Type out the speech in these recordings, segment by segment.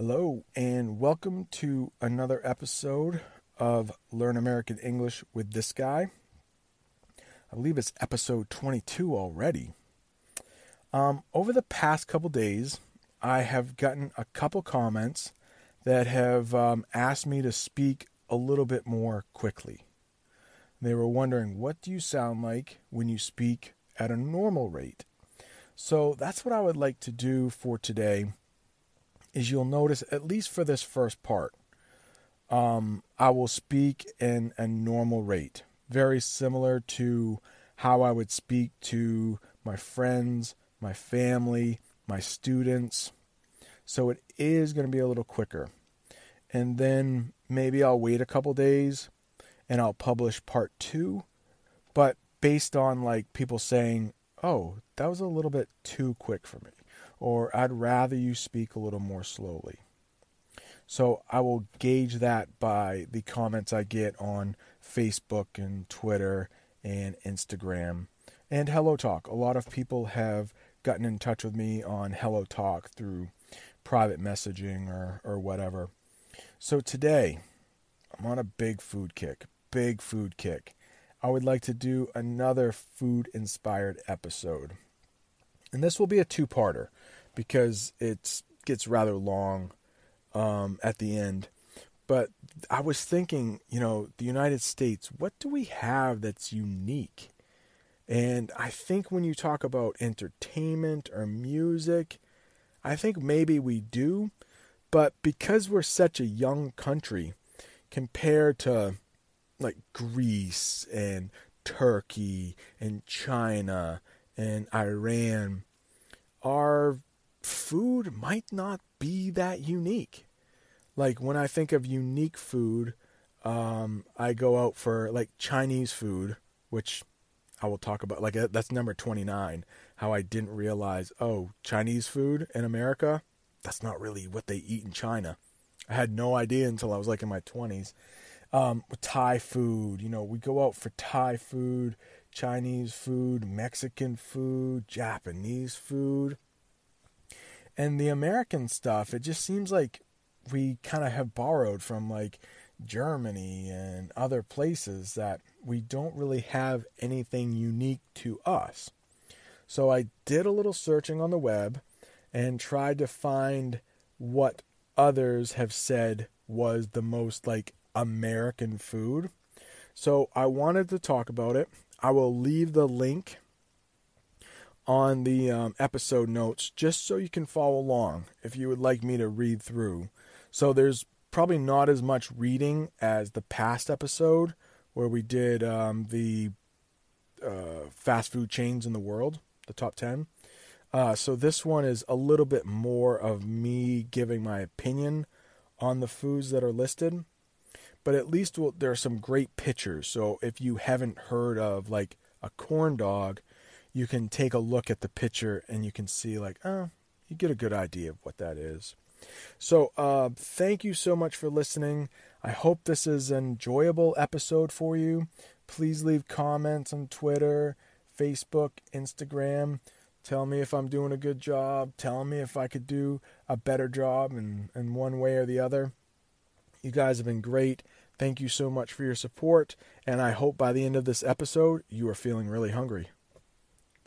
Hello, and welcome to another episode of Learn American English with this guy. I believe it's episode 22 already. Um, over the past couple days, I have gotten a couple comments that have um, asked me to speak a little bit more quickly. They were wondering, what do you sound like when you speak at a normal rate? So that's what I would like to do for today is you'll notice at least for this first part um, I will speak in a normal rate, very similar to how I would speak to my friends, my family, my students. So it is going to be a little quicker. And then maybe I'll wait a couple days and I'll publish part two. But based on like people saying, oh, that was a little bit too quick for me, or I'd rather you speak a little more slowly. So I will gauge that by the comments I get on Facebook and Twitter and Instagram and Hello Talk. A lot of people have gotten in touch with me on Hello Talk through private messaging or, or whatever. So today, I'm on a big food kick. Big food kick. I would like to do another food inspired episode. And this will be a two parter because it gets rather long um, at the end. But I was thinking, you know, the United States, what do we have that's unique? And I think when you talk about entertainment or music, I think maybe we do. But because we're such a young country compared to like Greece and Turkey and China and Iran, our food might not be that unique. Like when I think of unique food, um, I go out for like Chinese food, which I will talk about. Like that's number 29. How I didn't realize, oh, Chinese food in America, that's not really what they eat in China. I had no idea until I was like in my 20s. Um, Thai food, you know, we go out for Thai food, Chinese food, Mexican food, Japanese food. And the American stuff, it just seems like we kind of have borrowed from like Germany and other places that we don't really have anything unique to us. So I did a little searching on the web and tried to find what others have said was the most like American food. So I wanted to talk about it. I will leave the link on the um, episode notes just so you can follow along if you would like me to read through. So there's probably not as much reading as the past episode where we did um, the uh, fast food chains in the world, the top 10. Uh, so this one is a little bit more of me giving my opinion on the foods that are listed. But at least we'll, there are some great pictures. So if you haven't heard of like a corn dog, you can take a look at the picture and you can see like, oh, you get a good idea of what that is. So, uh, thank you so much for listening. I hope this is an enjoyable episode for you. Please leave comments on Twitter, Facebook, Instagram. Tell me if I'm doing a good job. Tell me if I could do a better job in, in one way or the other. You guys have been great. Thank you so much for your support. And I hope by the end of this episode, you are feeling really hungry.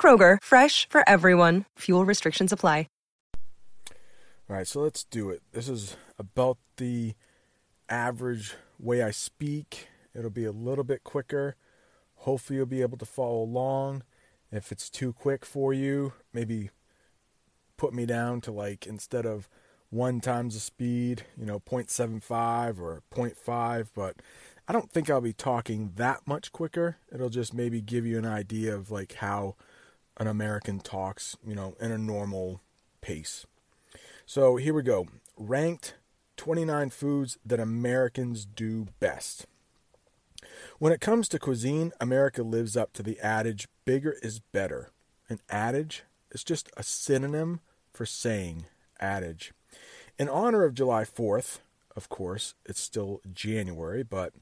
Kroger, fresh for everyone. Fuel restrictions apply. All right, so let's do it. This is about the average way I speak. It'll be a little bit quicker. Hopefully, you'll be able to follow along. If it's too quick for you, maybe put me down to like instead of one times the speed, you know, 0.75 or 0.5, but I don't think I'll be talking that much quicker. It'll just maybe give you an idea of like how an American talks, you know, in a normal pace. So here we go. Ranked 29 foods that Americans do best. When it comes to cuisine, America lives up to the adage bigger is better. An adage is just a synonym for saying adage. In honor of July 4th, of course, it's still January, but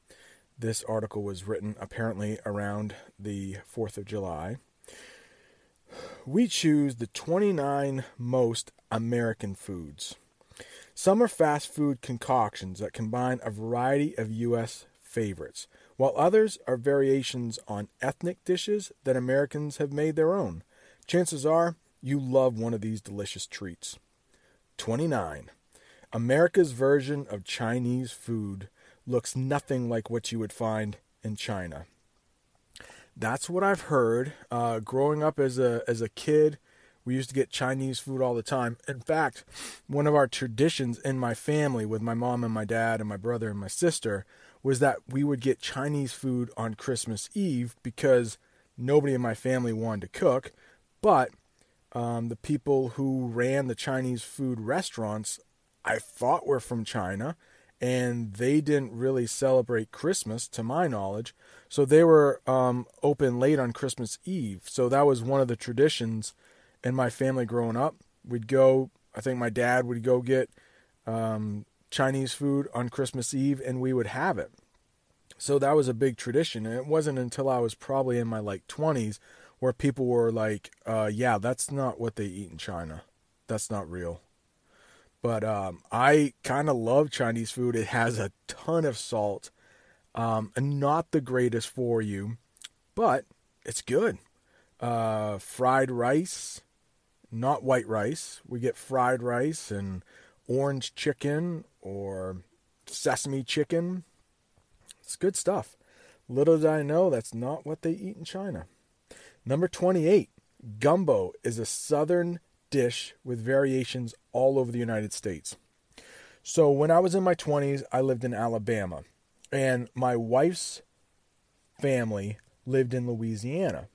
this article was written apparently around the 4th of July. We choose the 29 most American foods. Some are fast food concoctions that combine a variety of U.S. favorites, while others are variations on ethnic dishes that Americans have made their own. Chances are you love one of these delicious treats. 29. America's version of Chinese food looks nothing like what you would find in China. That's what I've heard. Uh, growing up as a as a kid, we used to get Chinese food all the time. In fact, one of our traditions in my family with my mom and my dad and my brother and my sister was that we would get Chinese food on Christmas Eve because nobody in my family wanted to cook, but um, the people who ran the Chinese food restaurants, I thought were from China, and they didn't really celebrate Christmas, to my knowledge. So they were um, open late on Christmas Eve. So that was one of the traditions in my family growing up. We'd go, I think my dad would go get um, Chinese food on Christmas Eve, and we would have it. So that was a big tradition. And it wasn't until I was probably in my like 20s where people were like, uh, yeah, that's not what they eat in China. That's not real. But um, I kind of love Chinese food. It has a ton of salt, um, and not the greatest for you, but it's good. Uh, fried rice, not white rice. We get fried rice and orange chicken or sesame chicken. It's good stuff. Little did I know that's not what they eat in China. Number 28, gumbo is a southern dish with variations all over the United States. So when I was in my 20s, I lived in Alabama, and my wife's family lived in Louisiana.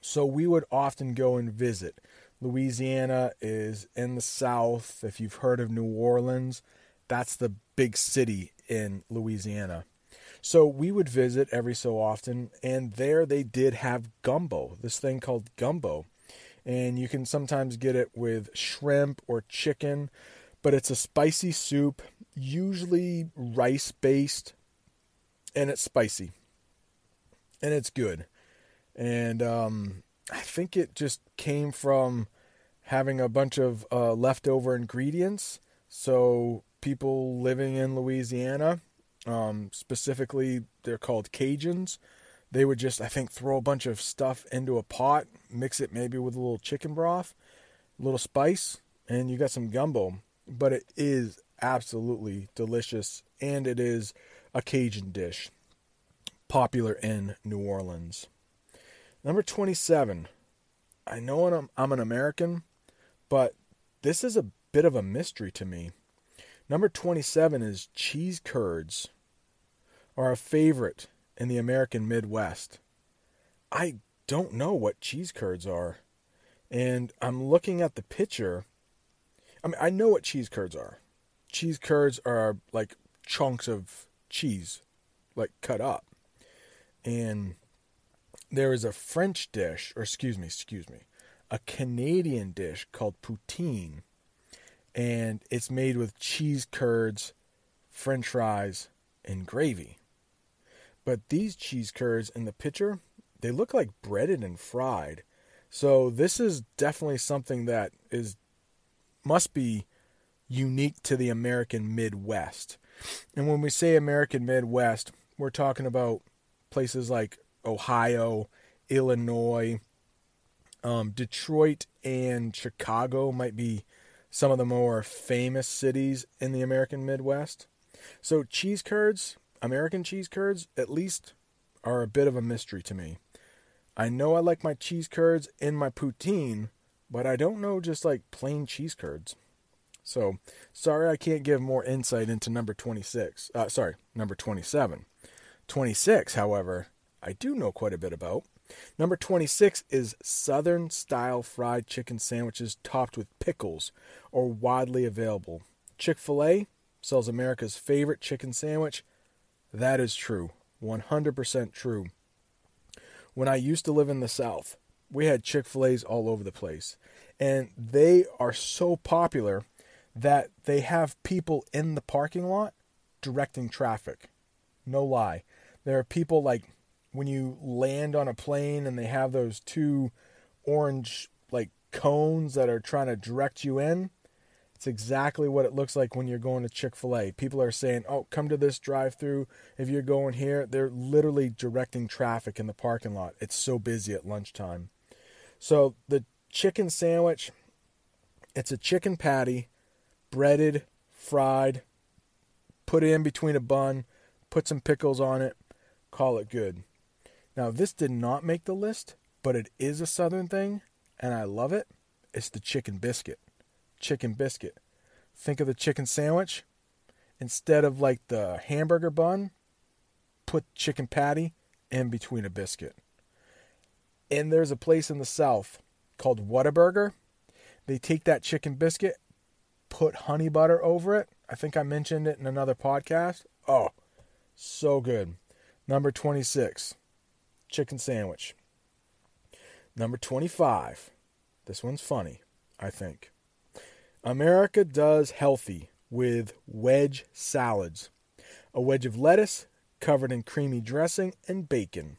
So we would often go and visit. Louisiana is in the south. If you've heard of New Orleans, that's the big city in Louisiana. So we would visit every so often, and there they did have gumbo, this thing called gumbo and you can sometimes get it with shrimp or chicken, but it's a spicy soup, usually rice based, and it's spicy. And it's good. And um, I think it just came from having a bunch of uh, leftover ingredients. So people living in Louisiana, um, specifically, they're called Cajuns they would just, I think, throw a bunch of stuff into a pot, mix it maybe with a little chicken broth, a little spice, and you got some gumbo. But it is absolutely delicious, and it is a Cajun dish, popular in New Orleans. Number 27. I know I'm, um, I'm an American, but this is a bit of a mystery to me. Number 27 is cheese curds, are a favorite in the American Midwest. I don't know what cheese curds are. And I'm looking at the picture. I mean, I know what cheese curds are. Cheese curds are like chunks of cheese, like cut up. And there is a French dish, or excuse me, excuse me, a Canadian dish called poutine. And it's made with cheese curds, french fries, and gravy. But these cheese curds in the picture, they look like breaded and fried. So this is definitely something that is must be unique to the American Midwest. And when we say American Midwest, we're talking about places like Ohio, Illinois, um, Detroit, and Chicago might be some of the more famous cities in the American Midwest. So cheese curds, American cheese curds, at least, are a bit of a mystery to me. I know I like my cheese curds in my poutine, but I don't know just like plain cheese curds. So, sorry I can't give more insight into number 26. Uh, sorry, number 27. 26, however, I do know quite a bit about. Number 26 is Southern style fried chicken sandwiches topped with pickles or widely available. Chick fil A, sells America's favorite chicken sandwich. That is true. 100% true. When I used to live in the South, we had Chick fil A's all over the place. And they are so popular that they have people in the parking lot directing traffic. No lie. There are people like when you land on a plane and they have those two orange like cones that are trying to direct you in. It's exactly what it looks like when you're going to Chick fil A. People are saying, oh, come to this drive through. If you're going here, they're literally directing traffic in the parking lot. It's so busy at lunchtime. So the chicken sandwich, it's a chicken patty, breaded, fried, put it in between a bun, put some pickles on it, call it good. Now, this did not make the list, but it is a southern thing, and I love it. It's the chicken biscuit. Chicken biscuit. Think of the chicken sandwich. Instead of like the hamburger bun, put chicken patty in between a biscuit. And there's a place in the South called Whataburger. They take that chicken biscuit, put honey butter over it. I think I mentioned it in another podcast. Oh, so good. Number 26, chicken sandwich. Number 25. This one's funny, I think. America does healthy with wedge salads. A wedge of lettuce covered in creamy dressing and bacon.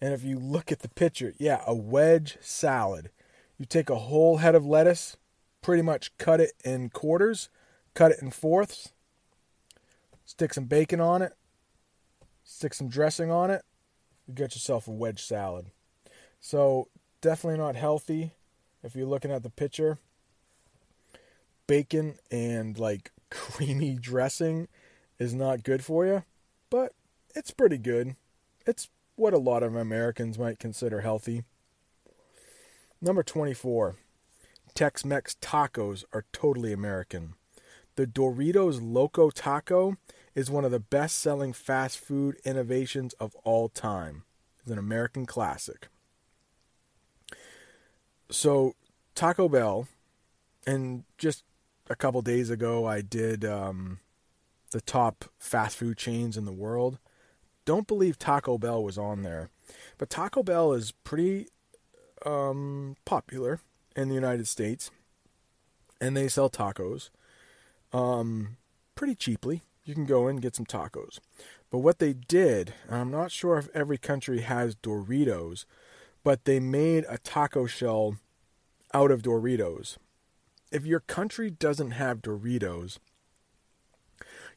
And if you look at the picture, yeah, a wedge salad. You take a whole head of lettuce, pretty much cut it in quarters, cut it in fourths, stick some bacon on it, stick some dressing on it, you get yourself a wedge salad. So, definitely not healthy if you're looking at the picture. Bacon and like creamy dressing is not good for you, but it's pretty good. It's what a lot of Americans might consider healthy. Number 24. Tex Mex tacos are totally American. The Doritos Loco Taco is one of the best selling fast food innovations of all time. It's an American classic. So, Taco Bell, and just a couple days ago, I did um, the top fast food chains in the world don't believe Taco Bell was on there. But Taco Bell is pretty um, popular in the United States, and they sell tacos um, pretty cheaply. You can go in and get some tacos. But what they did, I'm not sure if every country has Doritos, but they made a taco shell out of Doritos. If your country doesn't have Doritos,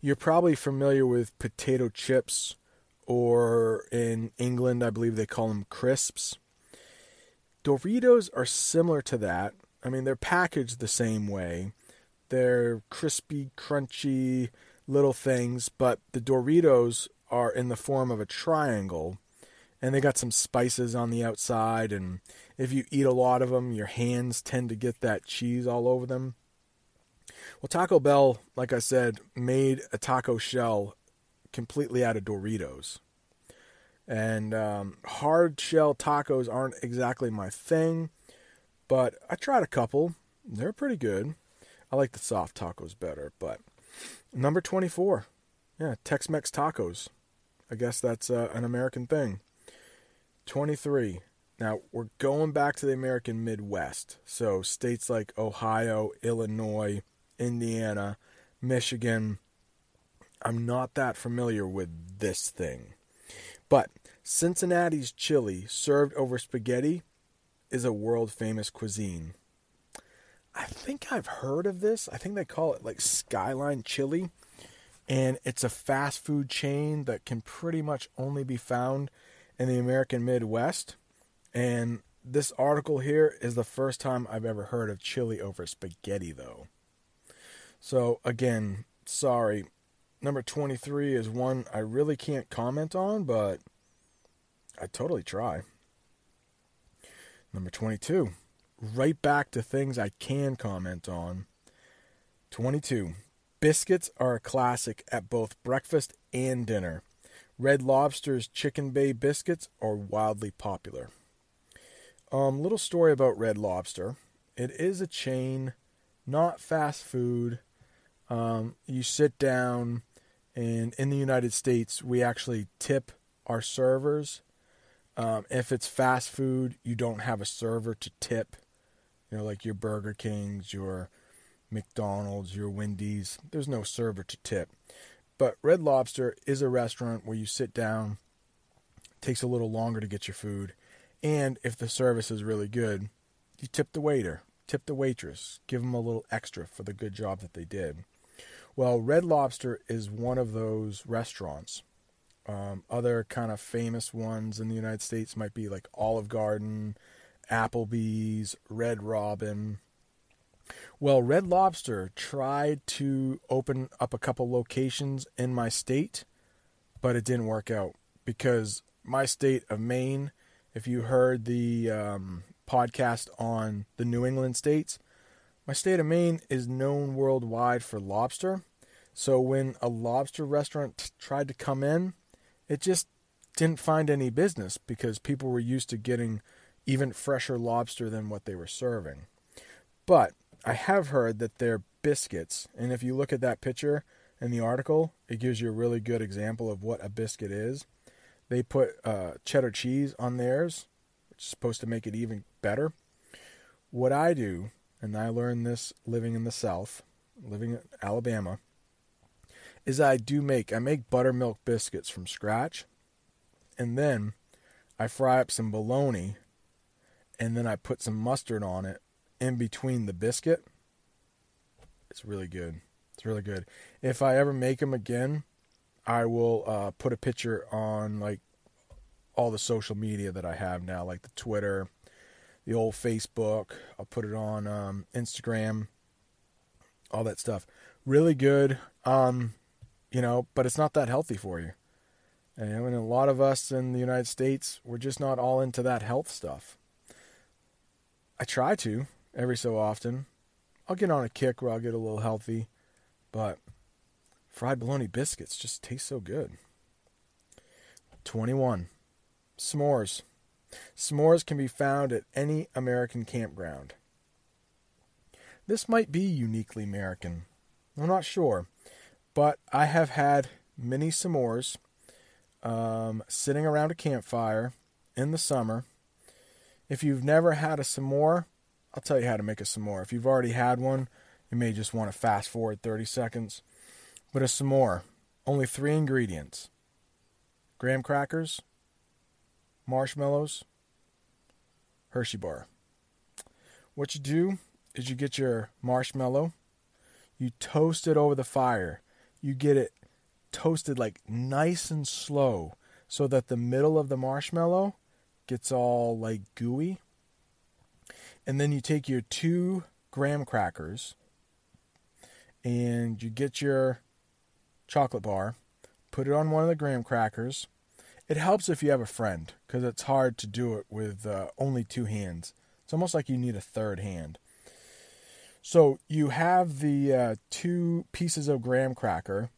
you're probably familiar with potato chips or in England, I believe they call them crisps. Doritos are similar to that. I mean, they're packaged the same way. They're crispy, crunchy little things, but the Doritos are in the form of a triangle and they got some spices on the outside and if you eat a lot of them, your hands tend to get that cheese all over them. Well, Taco Bell, like I said, made a taco shell completely out of Doritos. And um, hard shell tacos aren't exactly my thing, but I tried a couple. They're pretty good. I like the soft tacos better, but number 24. Yeah, Tex Mex tacos. I guess that's uh, an American thing. 23. Now, we're going back to the American Midwest. So, states like Ohio, Illinois, Indiana, Michigan, I'm not that familiar with this thing. But Cincinnati's chili served over spaghetti is a world famous cuisine. I think I've heard of this. I think they call it like Skyline Chili. And it's a fast food chain that can pretty much only be found in the American Midwest. And this article here is the first time I've ever heard of chili over spaghetti, though. So, again, sorry, number 23 is one I really can't comment on, but I totally try. Number 22, right back to things I can comment on. 22, biscuits are a classic at both breakfast and dinner. Red Lobster's Cheddar Bay biscuits are wildly popular. Um, little story about Red Lobster. It is a chain, not fast food. Um, you sit down, and in the United States, we actually tip our servers. Um, if it's fast food, you don't have a server to tip. You know, like your Burger Kings, your McDonald's, your Wendy's. There's no server to tip. But Red Lobster is a restaurant where you sit down, takes a little longer to get your food, and if the service is really good, you tip the waiter, tip the waitress, give them a little extra for the good job that they did. Well, Red Lobster is one of those restaurants. Um, other kind of famous ones in the United States might be like Olive Garden, Applebee's, Red Robin. Well, Red Lobster tried to open up a couple locations in my state, but it didn't work out because my state of Maine, if you heard the um, podcast on the New England states, my state of Maine is known worldwide for lobster. So when a lobster restaurant t- tried to come in, it just didn't find any business because people were used to getting even fresher lobster than what they were serving. But I have heard that they're biscuits, and if you look at that picture in the article, it gives you a really good example of what a biscuit is. They put uh, cheddar cheese on theirs, which is supposed to make it even better. What I do, and I learned this living in the South, living in Alabama, is I do make I make buttermilk biscuits from scratch, and then I fry up some bologna, and then I put some mustard on it in between the biscuit. It's really good. It's really good. If I ever make them again, I will uh, put a picture on like all the social media that I have now, like the Twitter, the old Facebook. I'll put it on um, Instagram, all that stuff. Really good. Um, you know, but it's not that healthy for you. And, and a lot of us in the United States, we're just not all into that health stuff. I try to every so often. I'll get on a kick where I'll get a little healthy, but fried bologna biscuits just taste so good. 21. S'mores. S'mores can be found at any American campground. This might be uniquely American. I'm not sure. But I have had many s'mores um, sitting around a campfire in the summer. If you've never had a s'more, I'll tell you how to make a s'more. If you've already had one, you may just want to fast forward 30 seconds. But a s'more, only three ingredients graham crackers, marshmallows, Hershey bar. What you do is you get your marshmallow, you toast it over the fire you get it toasted like nice and slow so that the middle of the marshmallow gets all like gooey. And then you take your two graham crackers and you get your chocolate bar, put it on one of the graham crackers. It helps if you have a friend because it's hard to do it with uh, only two hands. It's almost like you need a third hand. So you have the uh, two pieces of graham cracker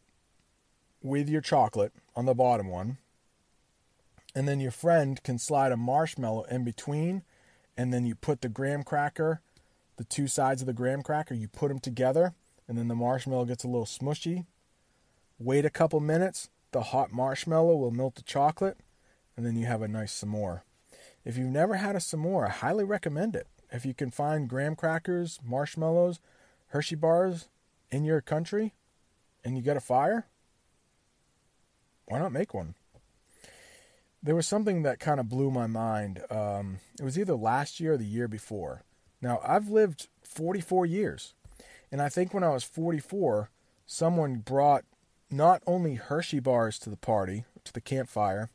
with your chocolate on the bottom one. And then your friend can slide a marshmallow in between. And then you put the graham cracker, the two sides of the graham cracker, you put them together. And then the marshmallow gets a little smushy. Wait a couple minutes. The hot marshmallow will melt the chocolate. And then you have a nice s'more. If you've never had a s'more, I highly recommend it if you can find graham crackers, marshmallows, Hershey bars in your country and you get a fire, why not make one? There was something that kind of blew my mind. Um, it was either last year or the year before. Now, I've lived 44 years, and I think when I was 44, someone brought not only Hershey bars to the party, to the campfire,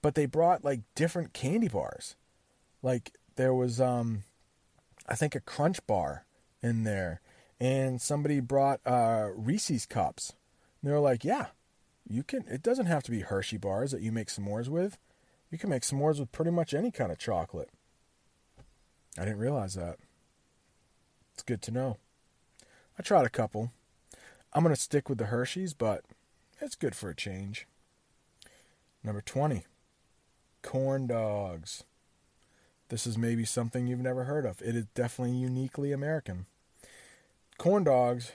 but they brought like different candy bars. Like there was um I think a Crunch Bar in there, and somebody brought uh, Reese's cups. And they were like, "Yeah, you can. It doesn't have to be Hershey bars that you make s'mores with. You can make s'mores with pretty much any kind of chocolate." I didn't realize that. It's good to know. I tried a couple. I'm gonna stick with the Hershey's, but it's good for a change. Number twenty, corn dogs. This is maybe something you've never heard of. It is definitely uniquely American. Corn dogs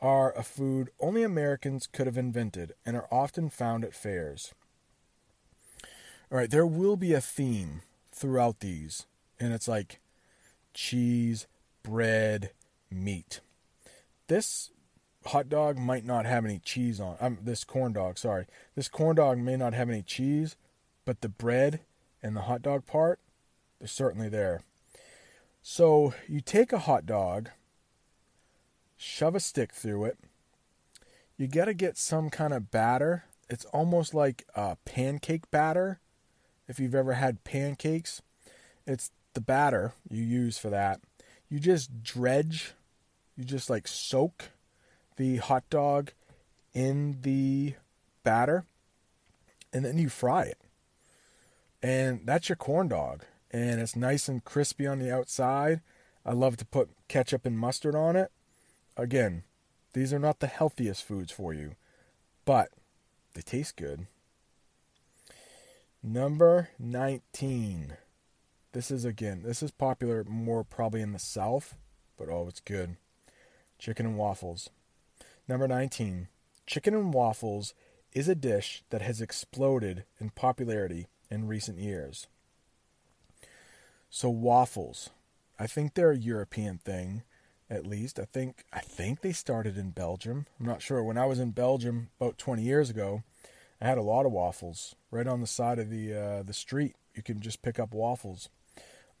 are a food only Americans could have invented and are often found at fairs. All right, there will be a theme throughout these, and it's like cheese, bread, meat. This hot dog might not have any cheese on. Um, this corn dog, sorry, this corn dog may not have any cheese, but the bread and the hot dog part, they're certainly there. So you take a hot dog, shove a stick through it. You got to get some kind of batter. It's almost like a pancake batter. If you've ever had pancakes, it's the batter you use for that. You just dredge, you just like soak the hot dog in the batter and then you fry it. And that's your corn dog. And it's nice and crispy on the outside. I love to put ketchup and mustard on it. Again, these are not the healthiest foods for you, but they taste good. Number 19. This is again, this is popular more probably in the South, but oh, it's good. Chicken and waffles. Number 19. Chicken and waffles is a dish that has exploded in popularity in recent years. So waffles, I think they're a European thing, at least. I think I think they started in Belgium. I'm not sure. When I was in Belgium about 20 years ago, I had a lot of waffles right on the side of the uh, the street. You can just pick up waffles.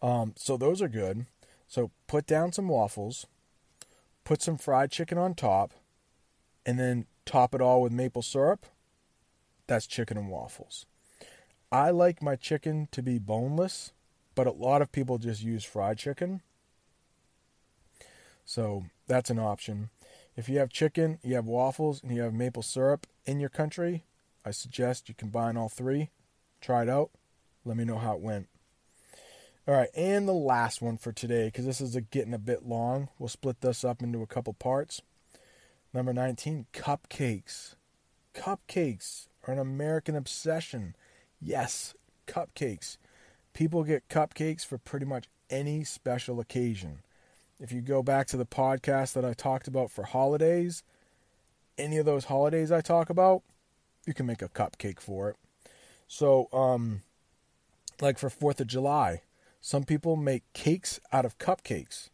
Um, so those are good. So put down some waffles, put some fried chicken on top, and then top it all with maple syrup. That's chicken and waffles. I like my chicken to be boneless, but a lot of people just use fried chicken. So that's an option. If you have chicken, you have waffles, and you have maple syrup in your country, I suggest you combine all three. Try it out. Let me know how it went. All right, and the last one for today, because this is a, getting a bit long. We'll split this up into a couple parts. Number 19, cupcakes. Cupcakes are an American obsession. Yes, cupcakes. People get cupcakes for pretty much any special occasion. If you go back to the podcast that I talked about for holidays, any of those holidays I talk about, you can make a cupcake for it. So, um, like for 4th of July, some people make cakes out of cupcakes.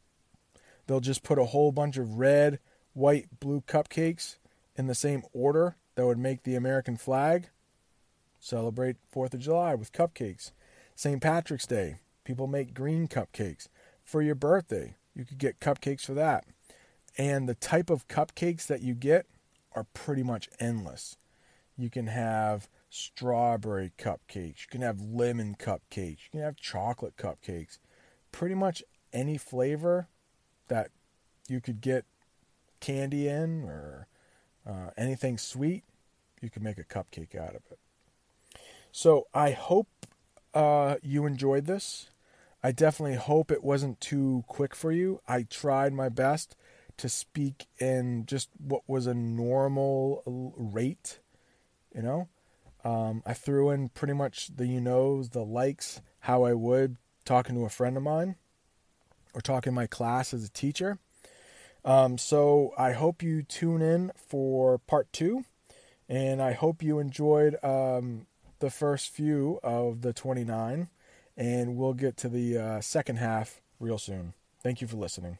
They'll just put a whole bunch of red, white, blue cupcakes in the same order that would make the American flag. Celebrate 4th of July with cupcakes. St. Patrick's Day, people make green cupcakes. For your birthday, you could get cupcakes for that. And the type of cupcakes that you get are pretty much endless. You can have strawberry cupcakes, you can have lemon cupcakes, you can have chocolate cupcakes. Pretty much any flavor that you could get candy in or uh, anything sweet, you can make a cupcake out of it. So I hope uh, you enjoyed this. I definitely hope it wasn't too quick for you. I tried my best to speak in just what was a normal rate, you know. Um, I threw in pretty much the you knows, the likes, how I would talking to a friend of mine or talking my class as a teacher. Um, so I hope you tune in for part two, and I hope you enjoyed um, the first few of the 29, and we'll get to the uh, second half real soon. Thank you for listening.